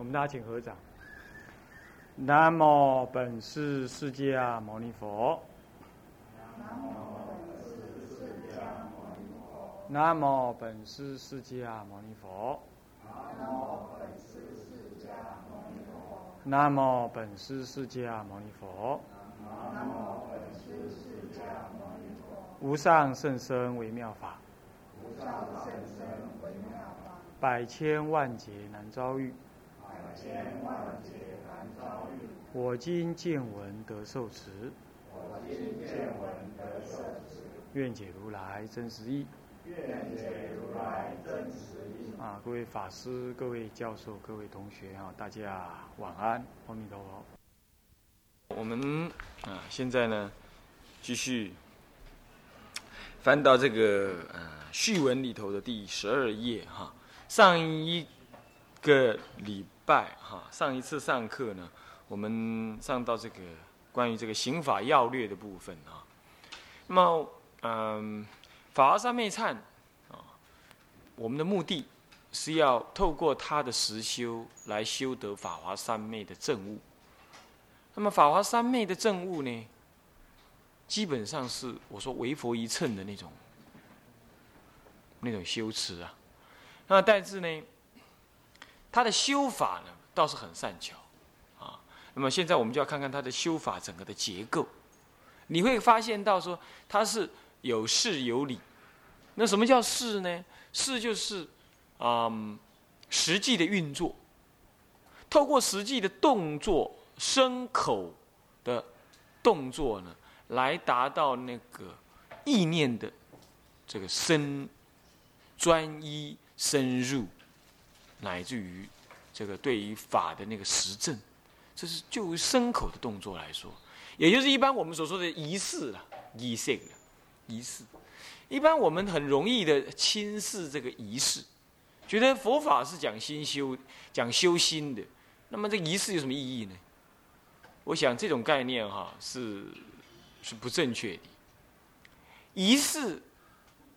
我们大家请合掌。南无本师释迦牟尼佛。南无本师释迦牟尼佛。南无本师释迦牟尼佛。无上甚深微妙法。百千万劫难遭遇。我今见闻得受持。我今见闻得受持愿解如来真实意，愿解如来真实意。啊，各位法师、各位教授、各位同学啊，大家晚安，阿弥陀佛。我们啊，现在呢，继续翻到这个呃序文里头的第十二页哈。上一个礼拜哈，上一次上课呢，我们上到这个关于这个刑法要略的部分啊。那么，嗯，法华三昧忏啊，我们的目的是要透过他的实修来修得法华三昧的正悟。那么，法华三昧的正悟呢，基本上是我说为佛一乘的那种那种修持啊。那但是呢，他的修法呢倒是很善巧，啊，那么现在我们就要看看他的修法整个的结构，你会发现到说他是有事有理，那什么叫事呢？事就是，嗯，实际的运作，透过实际的动作、声口的动作呢，来达到那个意念的这个深专一。深入，乃至于这个对于法的那个实证，这是就牲口的动作来说，也就是一般我们所说的仪式了，仪式了，仪式。一般我们很容易的轻视这个仪式，觉得佛法是讲心修、讲修心的，那么这仪式有什么意义呢？我想这种概念哈是是不正确的。仪式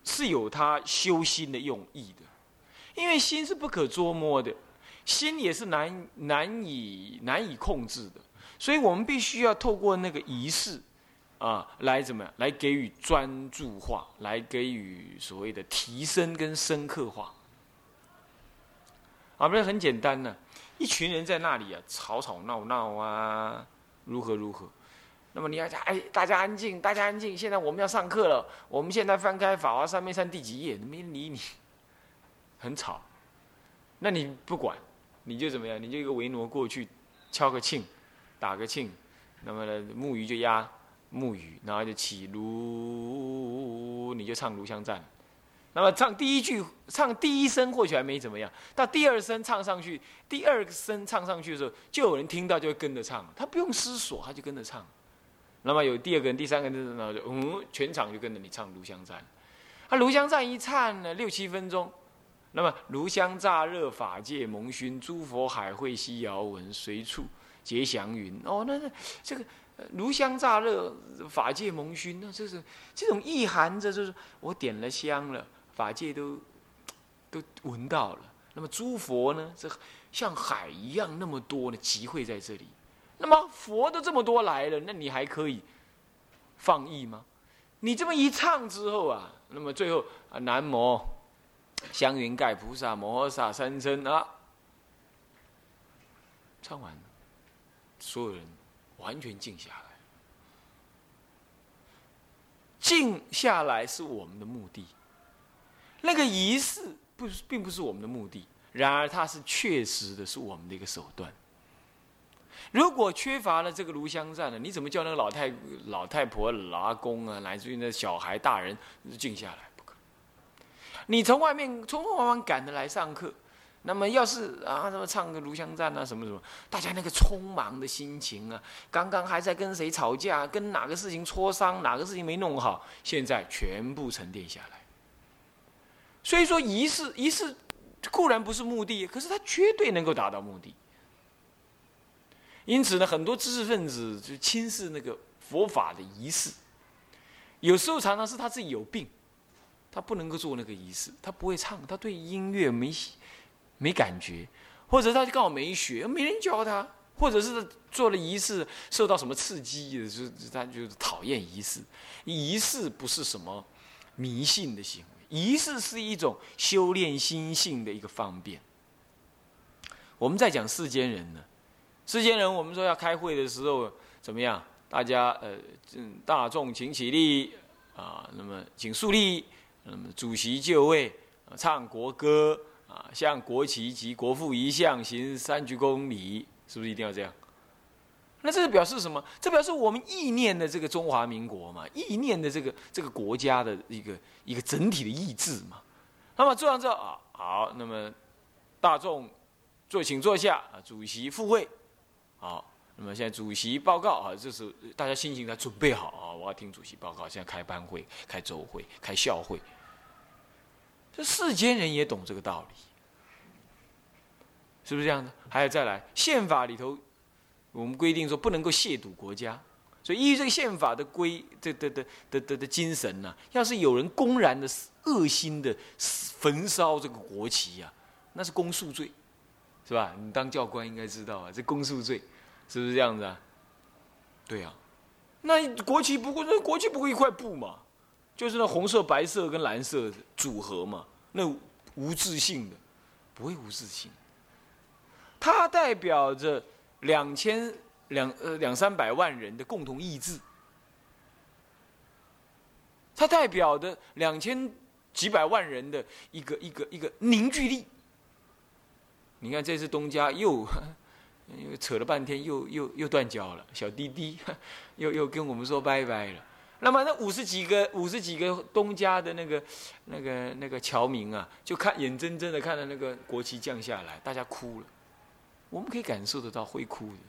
是有它修心的用意的。因为心是不可捉摸的，心也是难难以难以控制的，所以我们必须要透过那个仪式，啊，来怎么样？来给予专注化，来给予所谓的提升跟深刻化。啊，不是很简单呢？一群人在那里啊，吵吵闹闹啊，如何如何？那么你要讲，哎，大家安静，大家安静，现在我们要上课了。我们现在翻开《法华三昧三》第几页？没人理你。很吵，那你不管，你就怎么样？你就一个维挪过去，敲个磬，打个磬，那么呢，木鱼就压木鱼，然后就起炉，你就唱炉香赞。那么唱第一句，唱第一声或许还没怎么样，到第二声唱上去，第二声唱上去的时候，就有人听到就会跟着唱，他不用思索，他就跟着唱。那么有第二个人、第三个人，然后就嗯，全场就跟着你唱炉香赞。他炉香赞一唱呢，六七分钟。那么炉香乍热，法界蒙熏，诸佛海会悉遥闻，随处结祥云。哦，那那这个炉香乍热，法界蒙熏，那这是这种意涵着，就是我点了香了，法界都都闻到了。那么诸佛呢，这像海一样那么多呢，集会在这里。那么佛都这么多来了，那你还可以放逸吗？你这么一唱之后啊，那么最后啊，南无。香云盖菩萨摩诃萨三称啊，唱完，所有人完全静下来。静下来是我们的目的，那个仪式不是并不是我们的目的。然而，它是确实的，是我们的一个手段。如果缺乏了这个炉香赞呢，你怎么叫那个老太老太婆、老阿公啊，乃至于那小孩、大人静下来？你从外面匆匆忙忙赶着来上课，那么要是啊什么唱个炉香赞啊什么什么，大家那个匆忙的心情啊，刚刚还在跟谁吵架，跟哪个事情磋商，哪个事情没弄好，现在全部沉淀下来。所以说仪式仪式固然不是目的，可是它绝对能够达到目的。因此呢，很多知识分子就轻视那个佛法的仪式，有时候常常是他自己有病。他不能够做那个仪式，他不会唱，他对音乐没没感觉，或者他就刚好没学，没人教他，或者是做了仪式受到什么刺激，就他就是讨厌仪式。仪式不是什么迷信的行为，仪式是一种修炼心性的一个方便。我们在讲世间人呢，世间人我们说要开会的时候怎么样？大家呃，大众请起立啊，那么请肃立，那么主席就位，唱国歌啊，向国旗及国父遗像行三鞠躬礼，是不是一定要这样？那这是表示什么？这表示我们意念的这个中华民国嘛，意念的这个这个国家的一个一个整体的意志嘛。那么做完之后啊，好，那么大众坐，请坐下啊，主席复会，好。那么现在主席报告啊，这是大家心情才准备好啊，我要听主席报告。现在开班会、开周会、开校会，这世间人也懂这个道理，是不是这样的？还有再来，宪法里头我们规定说不能够亵渎国家，所以依这个宪法的规这、这的的的的精神呢，要是有人公然的恶心的焚烧这个国旗呀，那是公诉罪，是吧？你当教官应该知道啊，这公诉罪。是不是这样子啊？对呀，那国旗不过那国旗不过一块布嘛，就是那红色、白色跟蓝色组合嘛，那无自性的，不会无自性。它代表着两千两呃两三百万人的共同意志，它代表的两千几百万人的一个一个一个凝聚力。你看这次东家又。因为扯了半天，又又又断交了，小滴滴 又又跟我们说拜拜了。那么那五十几个五十几个东家的那个那个那个侨民啊，就看眼睁睁的看着那个国旗降下来，大家哭了。我们可以感受得到会哭的。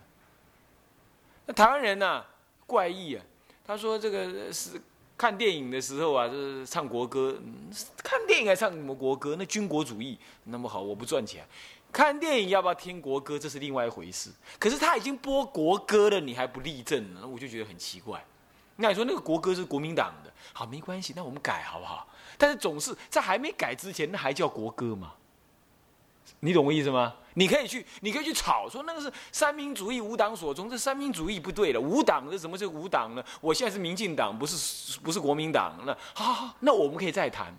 那台湾人呢，怪异啊，他说这个是看电影的时候啊，就是唱国歌，看电影还唱什么国歌？那军国主义那么好，我不赚钱。看电影要不要听国歌，这是另外一回事。可是他已经播国歌了，你还不立正呢，我就觉得很奇怪。那你说那个国歌是国民党的，好没关系，那我们改好不好？但是总是在还没改之前，那还叫国歌吗？你懂我意思吗？你可以去，你可以去吵说那个是三民主义无党所宗，这三民主义不对了，无党的怎么是无党呢？我现在是民进党，不是不是国民党那好好好，那我们可以再谈。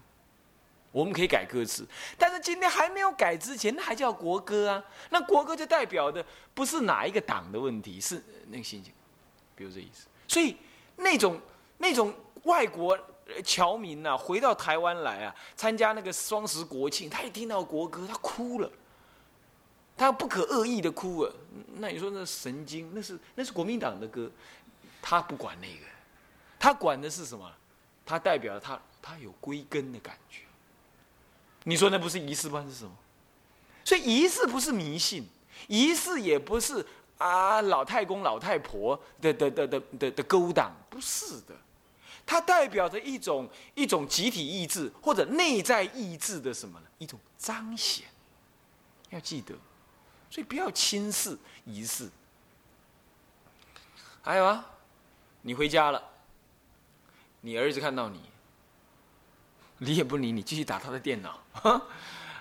我们可以改歌词，但是今天还没有改之前，那还叫国歌啊？那国歌就代表的不是哪一个党的问题，是那个心情，比如这意思。所以那种那种外国侨民呐，回到台湾来啊，参加那个双十国庆，他一听到国歌，他哭了，他不可恶意的哭了。那你说那神经？那是那是国民党的歌，他不管那个，他管的是什么？他代表他他有归根的感觉。你说那不是仪式吗？是什么？所以仪式不是迷信，仪式也不是啊老太公老太婆的的的的的的勾当，不是的，它代表着一种一种集体意志或者内在意志的什么呢？一种彰显。要记得，所以不要轻视仪式。还有啊，你回家了，你儿子看到你。理也不理你，继续打他的电脑。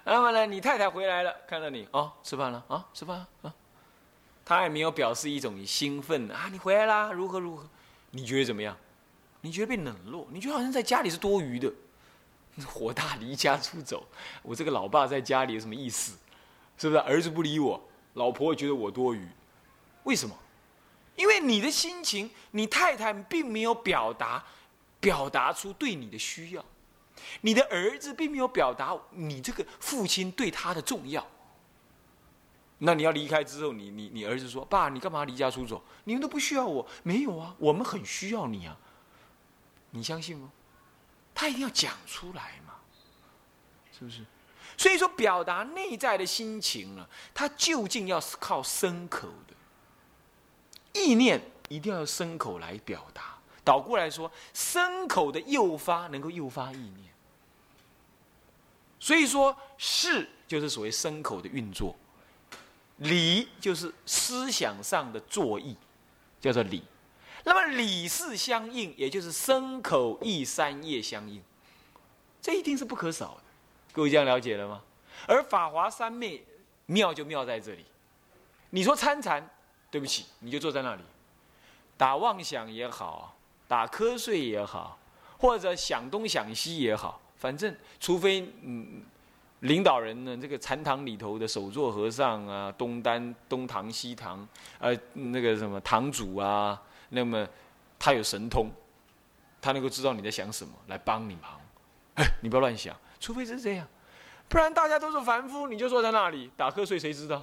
那么呢，你太太回来了，看到你哦，吃饭了啊，吃饭了啊。他也没有表示一种兴奋啊，你回来啦，如何如何？你觉得怎么样？你觉得被冷落？你觉得好像在家里是多余的？火大离家出走，我这个老爸在家里有什么意思？是不是？儿子不理我，老婆觉得我多余。为什么？因为你的心情，你太太并没有表达，表达出对你的需要。你的儿子并没有表达你这个父亲对他的重要。那你要离开之后，你你你儿子说：“爸，你干嘛离家出走？你们都不需要我，没有啊，我们很需要你啊。”你相信吗？他一定要讲出来嘛，是不是？所以说，表达内在的心情呢，他究竟要是靠牲口的意念，一定要牲口来表达。倒过来说，牲口的诱发能够诱发意念。所以说，事就是所谓牲口的运作，理就是思想上的作意，叫做理。那么理事相应，也就是牲口意三业相应，这一定是不可少的。各位这样了解了吗？而法华三昧妙就妙在这里。你说参禅，对不起，你就坐在那里，打妄想也好，打瞌睡也好，或者想东想西也好，反正除非嗯，领导人呢，这个禅堂里头的首座和尚啊，东丹东堂西堂，呃，那个什么堂主啊，那么他有神通，他能够知道你在想什么，来帮你忙。哎，你不要乱想，除非是这样，不然大家都是凡夫，你就坐在那里打瞌睡，谁知道？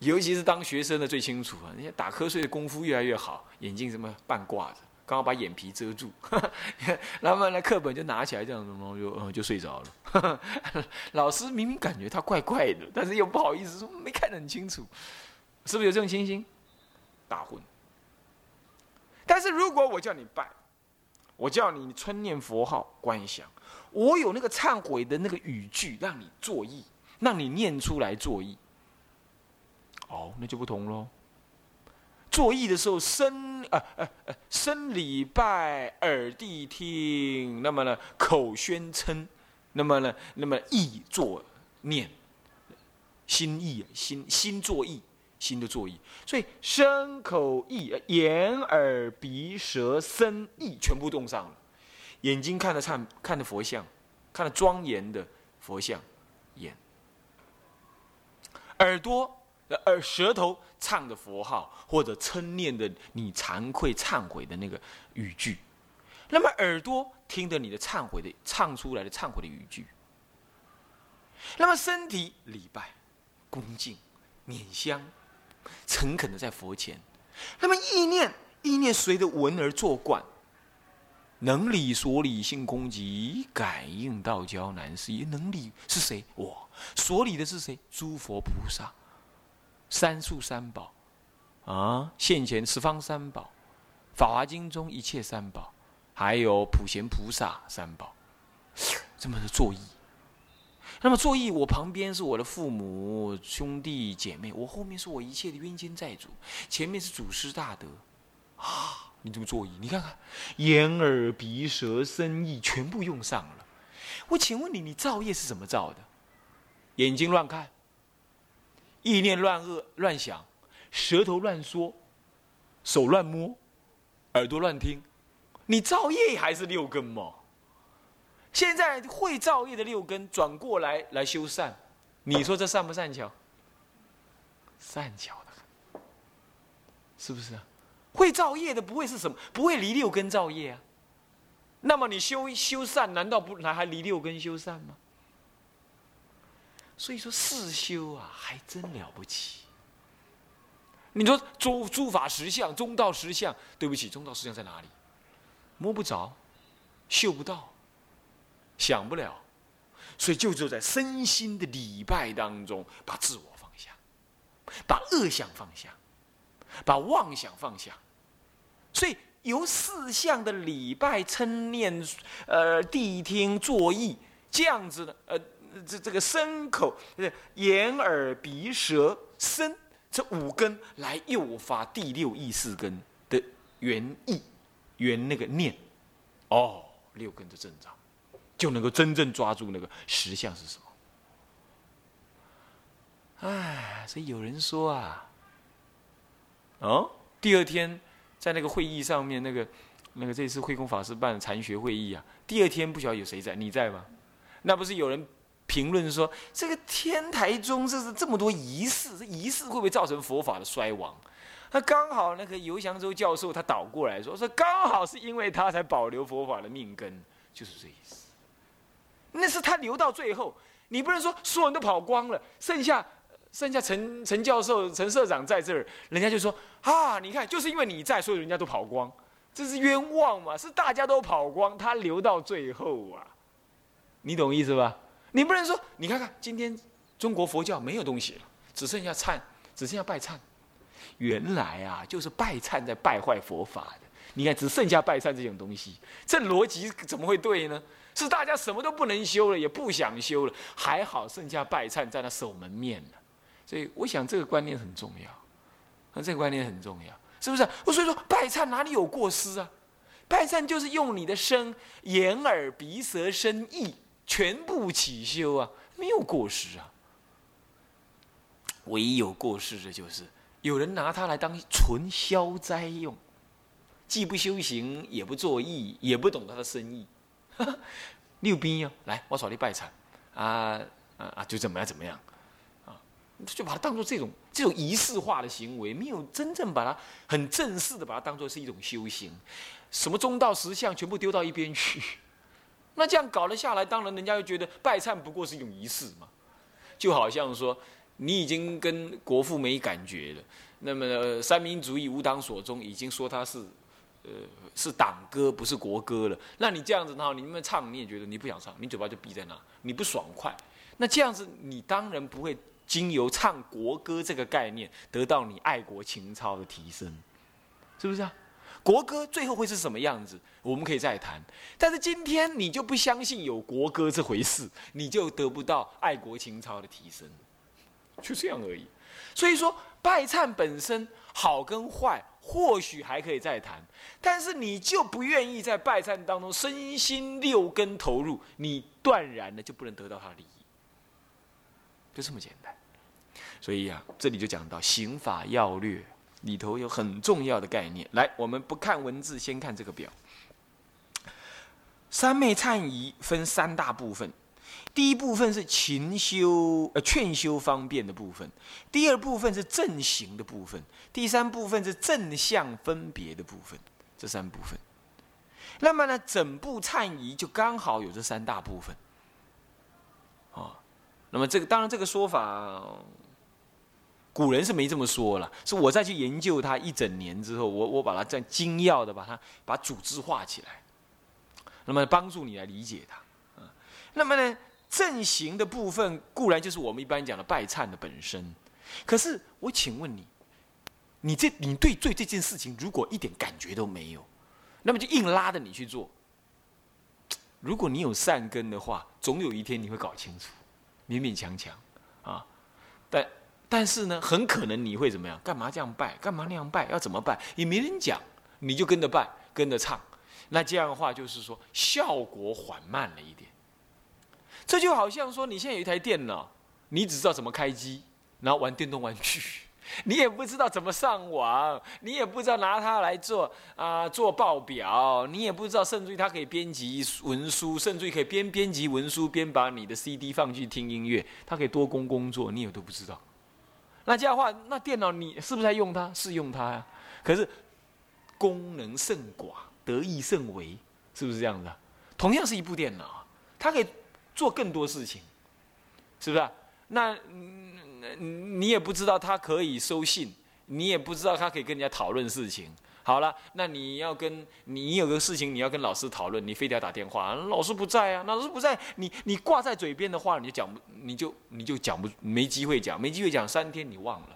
尤其是当学生的最清楚啊，那些打瞌睡的功夫越来越好，眼睛什么半挂着，刚好把眼皮遮住，然后呢课本就拿起来这样子，然后就嗯就睡着了。老师明明感觉他怪怪的，但是又不好意思说没看得很清楚，是不是有这种情形？打混。但是如果我叫你拜。我叫你春念佛号观想，我有那个忏悔的那个语句，让你作意，让你念出来作意。哦，那就不同喽。作意的时候，身啊啊啊，身礼拜，耳谛听，那么呢，口宣称，那么呢，那么意作念，心意心心作意。心的作意，所以身口意、眼耳鼻舌身意全部动上了。眼睛看着看，看的佛像，看着庄严的佛像，眼；耳朵、耳舌头唱的佛号，或者称念的你惭愧忏悔的那个语句。那么耳朵听的你的忏悔的唱出来的忏悔的语句。那么身体礼拜、恭敬、捻香。诚恳的在佛前，那么意念意念随着闻而作观，能理所理性空寂，感应道交难思议。能理是谁？我所理的是谁？诸佛菩萨，三数三宝啊，现前十方三宝，法华经中一切三宝，还有普贤菩萨三宝，这么的作意。那么作意，我旁边是我的父母、兄弟姐妹，我后面是我一切的冤亲债主，前面是祖师大德，啊！你怎么作意？你看看，眼耳鼻舌身意全部用上了。我请问你，你造业是怎么造的？眼睛乱看，意念乱恶乱想，舌头乱说，手乱摸，耳朵乱听，你造业还是六根吗？现在会造业的六根转过来来修善，你说这善不善巧？善巧的很，是不是啊？会造业的不会是什么？不会离六根造业啊？那么你修修善，难道不还还离六根修善吗？所以说四修啊，还真了不起。你说诸诸法实相、中道实相，对不起，中道实相在哪里？摸不着，嗅不到。想不了，所以就只有在身心的礼拜当中，把自我放下，把恶想放下，把妄想放下。所以由四相的礼拜、称念、呃谛听、作意这样子的，呃，这这个身口、眼耳鼻舌身这五根来诱发第六意识根的原意、原那个念，哦，六根的正长。就能够真正抓住那个实相是什么？哎，所以有人说啊，哦，第二天在那个会议上面，那个那个这次慧空法师办禅学会议啊，第二天不晓得有谁在，你在吗？那不是有人评论说，这个天台宗这是这么多仪式，这仪式会不会造成佛法的衰亡？那刚好那个游祥洲教授他倒过来说，说刚好是因为他才保留佛法的命根，就是这意思。那是他留到最后，你不能说所有人都跑光了，剩下剩下陈陈教授、陈社长在这儿，人家就说啊，你看就是因为你在，所以人家都跑光，这是冤枉嘛？是大家都跑光，他留到最后啊，你懂意思吧？你不能说，你看看今天中国佛教没有东西了，只剩下忏，只剩下拜忏，原来啊就是拜忏在败坏佛法的，你看只剩下拜忏这种东西，这逻辑怎么会对呢？是大家什么都不能修了，也不想修了，还好剩下拜忏在那守门面呢。所以我想这个观念很重要，那这个观念很重要，是不是？我所以说拜忏哪里有过失啊？拜忏就是用你的身、眼、耳、鼻、舌、身、意全部起修啊，没有过失啊。唯一有过失的就是，有人拿它来当纯消灾用，既不修行，也不作义，也不懂他的深意。六兵哟，来，我找你拜忏，啊啊啊，就怎么样怎么样，啊，就把它当做这种这种仪式化的行为，没有真正把它很正式的把它当做是一种修行，什么中道实相全部丢到一边去，那这样搞了下来，当然人家又觉得拜忏不过是一种仪式嘛，就好像说。你已经跟国父没感觉了，那么三民主义无党所宗，已经说他是，呃，是党歌不是国歌了。那你这样子，然后你们唱，你也觉得你不想唱，你嘴巴就闭在那，你不爽快。那这样子，你当然不会经由唱国歌这个概念，得到你爱国情操的提升，是不是啊？国歌最后会是什么样子？我们可以再谈。但是今天你就不相信有国歌这回事，你就得不到爱国情操的提升。就这样而已，所以说拜忏本身好跟坏，或许还可以再谈，但是你就不愿意在拜忏当中身心六根投入，你断然的就不能得到他的利益，就这么简单。所以啊，这里就讲到刑法要略里头有很重要的概念。来，我们不看文字，先看这个表。三昧忏仪分三大部分。第一部分是勤修呃劝修方便的部分，第二部分是正行的部分，第三部分是正向分别的部分，这三部分。那么呢，整部忏仪就刚好有这三大部分。啊，那么这个当然这个说法，古人是没这么说了，是我再去研究它一整年之后，我我把它这样精要的把它把组织化起来，那么帮助你来理解它。啊，那么呢？正行的部分固然就是我们一般讲的拜忏的本身，可是我请问你，你这你对对这件事情如果一点感觉都没有，那么就硬拉着你去做。如果你有善根的话，总有一天你会搞清楚，勉勉强强。但是呢，很可能你会怎么样？干嘛这样拜？干嘛那样拜？要怎么拜？也没人讲，你就跟着拜，跟着唱。那这样的话就是说效果缓慢了一点。这就好像说，你现在有一台电脑，你只知道怎么开机，然后玩电动玩具，你也不知道怎么上网，你也不知道拿它来做啊做报表，你也不知道，甚至于它可以编辑文书，甚至于可以边编辑文书边把你的 CD 放去听音乐，它可以多工工作，你也都不知道。那这样的话，那电脑你是不是在用它？是用它呀，可是功能甚寡，得意甚微，是不是这样的？同样是一部电脑，它可以。做更多事情，是不是？那你也不知道它可以收信，你也不知道它可以跟人家讨论事情。好了，那你要跟你有个事情你要跟老师讨论，你非得要打电话，老师不在啊，老师不在，你你挂在嘴边的话，你就讲不，你就你就讲不，没机会讲，没机会讲，三天你忘了。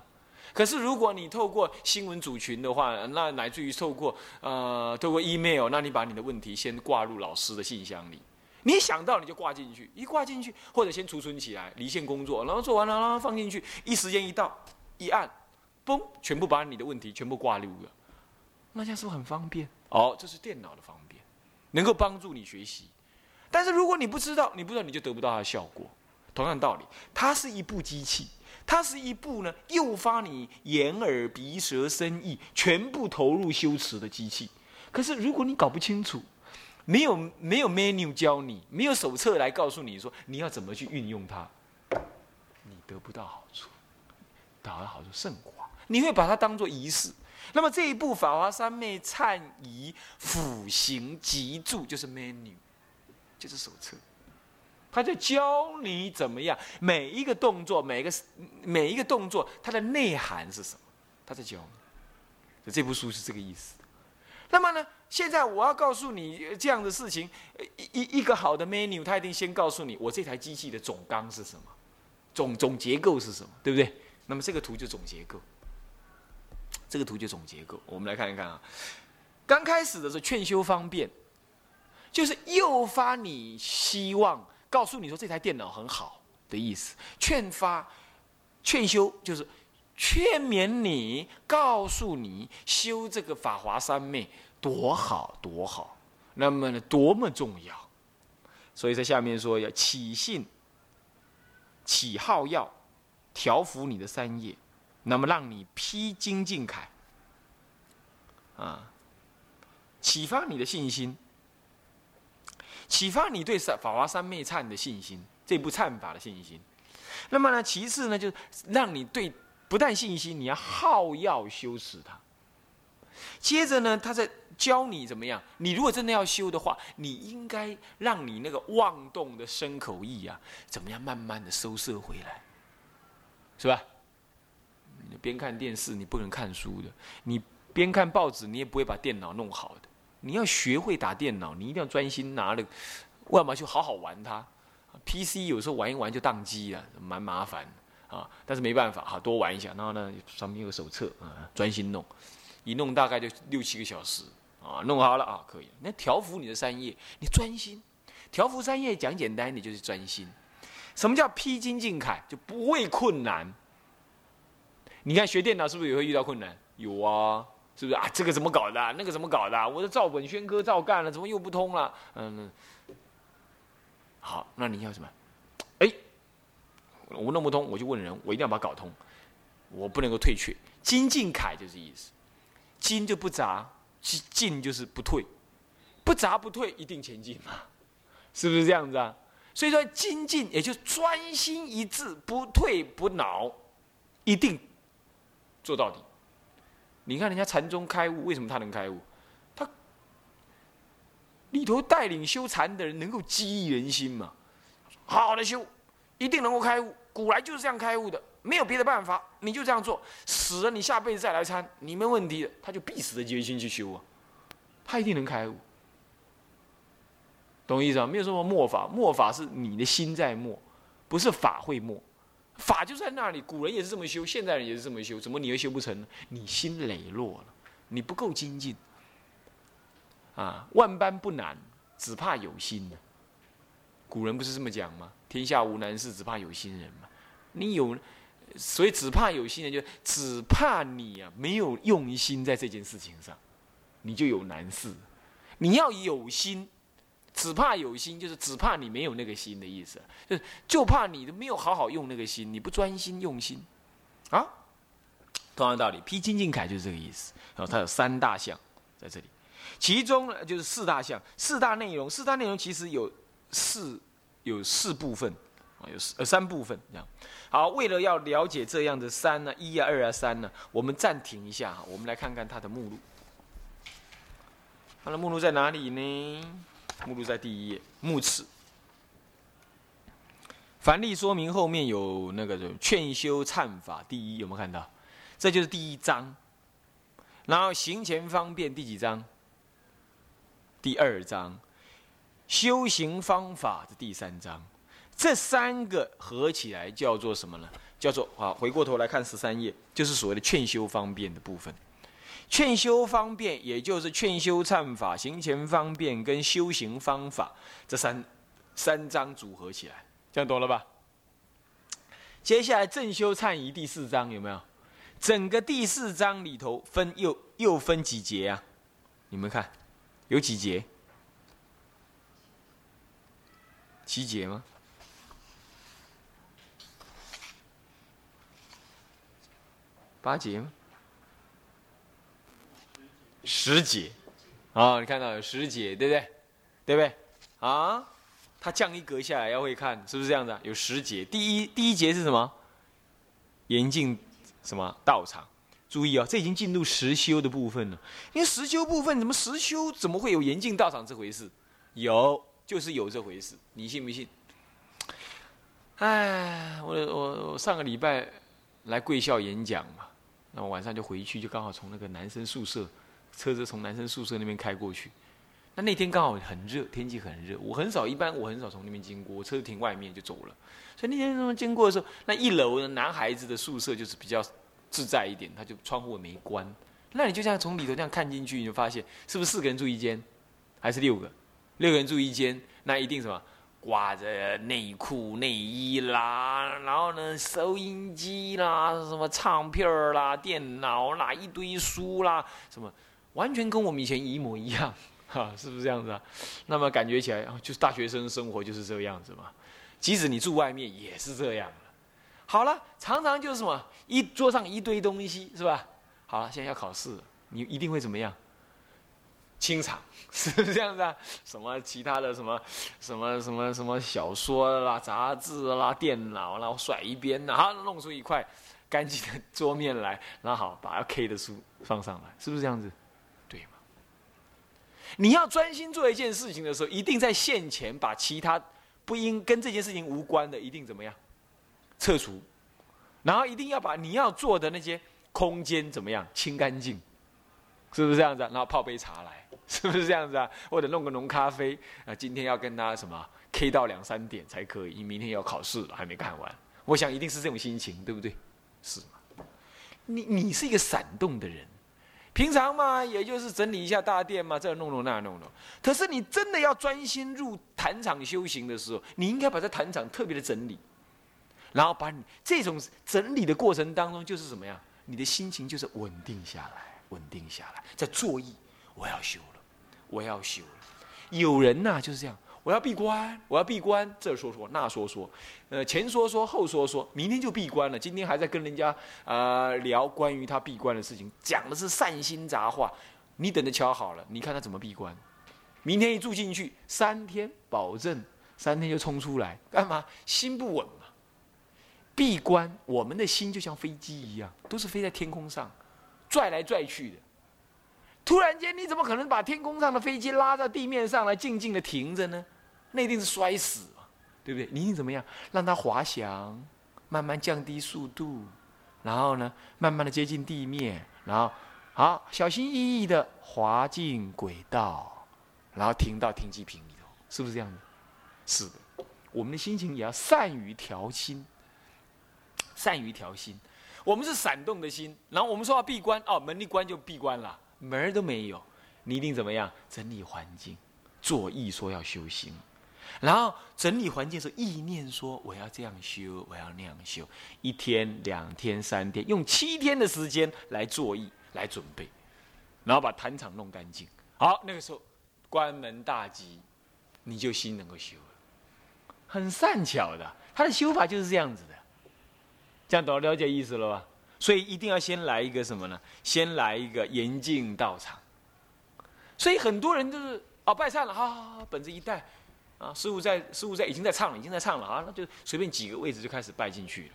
可是如果你透过新闻组群的话，那乃至于透过呃透过 email，那你把你的问题先挂入老师的信箱里。你想到你就挂进去，一挂进去，或者先储存起来，离线工作，然后做完了，然后放进去，一时间一到，一按，嘣，全部把你的问题全部挂入了，那这样是不是很方便？哦，这是电脑的方便，能够帮助你学习。但是如果你不知道，你不知道你就得不到它的效果。同样道理，它是一部机器，它是一部呢诱发你眼耳鼻舌身意全部投入修持的机器。可是如果你搞不清楚，没有没有 menu 教你，没有手册来告诉你说你要怎么去运用它，你得不到好处，得到好处甚寡。你会把它当做仪式。那么这一部《法华三昧忏仪辅行集注》就是 menu，就是手册，他在教你怎么样每一个动作，每个每一个动作它的内涵是什么，他在教你。这部书是这个意思。那么呢？现在我要告诉你这样的事情，一一个好的 menu，他一定先告诉你我这台机器的总纲是什么，总总结构是什么，对不对？那么这个图就总结构，这个图就总结构。我们来看一看啊，刚开始的时候劝修方便，就是诱发你希望，告诉你说这台电脑很好的意思。劝发劝修就是劝勉你，告诉你修这个法华三昧。多好多好，那么呢，多么重要！所以在下面说要起信、起号要、调伏你的三业，那么让你披荆进铠，啊，启发你的信心，启发你对法华三昧忏的信心，这部忏法的信心。那么呢，其次呢，就让你对不但信心，你要好要修持它。接着呢，他在教你怎么样。你如果真的要修的话，你应该让你那个妄动的身口意啊，怎么样慢慢的收摄回来，是吧？你边看电视你不能看书的，你边看报纸你也不会把电脑弄好的。你要学会打电脑，你一定要专心拿了，要么就好好玩它。PC 有时候玩一玩就宕机了，蛮麻烦啊。但是没办法，哈，多玩一下。然后呢，上面有个手册啊，专心弄。一弄大概就六七个小时啊，弄好了啊，可以。那调伏你的三业，你专心。调伏三业讲简单，你就是专心。什么叫披荆进铠？就不畏困难。你看学电脑是不是也会遇到困难？有啊，是不是啊？这个怎么搞的？那个怎么搞的？我的照本宣科照干了，怎么又不通了？嗯，好，那你要什么？哎，我弄不通，我就问人，我一定要把它搞通，我不能够退却。精进铠就是意思。精就不杂，进进就是不退，不杂不退，一定前进嘛，是不是这样子啊？所以说精进也就专心一致，不退不恼，一定做到底。你看人家禅宗开悟，为什么他能开悟？他里头带领修禅的人能够激励人心嘛，好好的修，一定能够开悟。古来就是这样开悟的。没有别的办法，你就这样做，死了你下辈子再来参，你没问题的，他就必死的决心去修啊，他一定能开悟，懂意思啊？没有什么末法，末法是你的心在末，不是法会末，法就在那里，古人也是这么修，现代人也是这么修，怎么你又修不成呢？你心磊落了，你不够精进，啊，万般不难，只怕有心古人不是这么讲吗？天下无难事，只怕有心人嘛，你有。所以只怕有心人，就只怕你啊没有用心在这件事情上，你就有难事。你要有心，只怕有心，就是只怕你没有那个心的意思，就就怕你都没有好好用那个心，你不专心用心啊。同样道理，披荆进铠就是这个意思。然后它有三大项在这里，其中呢就是四大项，四大内容，四大内容其实有四有四部分。啊，有四呃三部分这样。好，为了要了解这样的三呢，一啊、二啊、三呢，我们暂停一下，我们来看看它的目录。它的目录在哪里呢？目录在第一页，目次。凡例说明后面有那个劝修忏法第一，有没有看到？这就是第一章。然后行前方便第几章？第二章。修行方法的第三章。这三个合起来叫做什么呢？叫做啊，回过头来看十三页，就是所谓的劝修方便的部分。劝修方便，也就是劝修忏法、行前方便跟修行方法这三三章组合起来，这样懂了吧？接下来正修忏仪第四章有没有？整个第四章里头分又又分几节啊？你们看，有几节？七节吗？八节吗？十节，啊，你看到有十节，对不对？对不对？啊，它降一格下来要会看，是不是这样子、啊？有十节，第一第一节是什么？严禁什么道场？注意啊，这已经进入实修的部分了。因为实修部分怎么实修？怎么会有严禁道场这回事？有，就是有这回事，你信不信？哎，我我我上个礼拜来贵校演讲嘛。那我晚上就回去，就刚好从那个男生宿舍，车子从男生宿舍那边开过去。那那天刚好很热，天气很热。我很少，一般我很少从那边经过，我车子停外面就走了。所以那天从经过的时候，那一楼的男孩子的宿舍就是比较自在一点，他就窗户没关。那你就这样从里头这样看进去，你就发现是不是四个人住一间，还是六个？六个人住一间，那一定什么？挂着内裤、内衣啦，然后呢，收音机啦，什么唱片啦、电脑啦，一堆书啦，什么，完全跟我们以前一模一样，哈，是不是这样子啊？那么感觉起来，就是大学生生活就是这个样子嘛。即使你住外面，也是这样好了，常常就是什么，一桌上一堆东西，是吧？好了，现在要考试，你一定会怎么样？清场，是不是这样子啊？什么其他的什么，什么什么什么小说啦、杂志啦、电脑啦，我甩一边呐，好弄出一块干净的桌面来，然后好把要 K 的书放上来，是不是这样子？你要专心做一件事情的时候，一定在线前把其他不应跟这件事情无关的，一定怎么样？撤除，然后一定要把你要做的那些空间怎么样清干净，是不是这样子？然后泡杯茶来。是不是这样子啊？或者弄个浓咖啡啊？今天要跟他什么 K 到两三点才可以，你明天要考试了，还没看完。我想一定是这种心情，对不对？是吗？你你是一个闪动的人，平常嘛，也就是整理一下大殿嘛，这弄弄那弄弄。可是你真的要专心入坛场修行的时候，你应该把这坛场特别的整理，然后把你这种整理的过程当中，就是什么样？你的心情就是稳定下来，稳定下来，在坐意，我要修了。我要修了，有人呐就是这样，我要闭关，我要闭关，这说说那说说，呃，前说说后说说，明天就闭关了。今天还在跟人家啊聊关于他闭关的事情，讲的是善心杂话。你等着瞧好了，你看他怎么闭关。明天一住进去，三天保证三天就冲出来，干嘛？心不稳嘛。闭关，我们的心就像飞机一样，都是飞在天空上，拽来拽去的。突然间，你怎么可能把天空上的飞机拉到地面上来，静静的停着呢？那一定是摔死嘛，对不对？你一定怎么样让它滑翔，慢慢降低速度，然后呢，慢慢的接近地面，然后好小心翼翼的滑进轨道，然后停到停机坪里头，是不是这样的？是的，我们的心情也要善于调心，善于调心。我们是闪动的心，然后我们说要闭关，哦，门一关就闭关了。门儿都没有，你一定怎么样？整理环境，做意说要修行，然后整理环境的时候，意念说我要这样修，我要那样修，一天、两天、三天，用七天的时间来做意，来准备，然后把坛场弄干净。好，那个时候关门大吉，你就心能够修了，很善巧的。他的修法就是这样子的，这样懂了解意思了吧？所以一定要先来一个什么呢？先来一个严禁道场。所以很多人就是哦拜忏了，好好好，本子一带，啊，师傅在，师傅在，已经在唱了，已经在唱了啊，那就随便几个位置就开始拜进去了。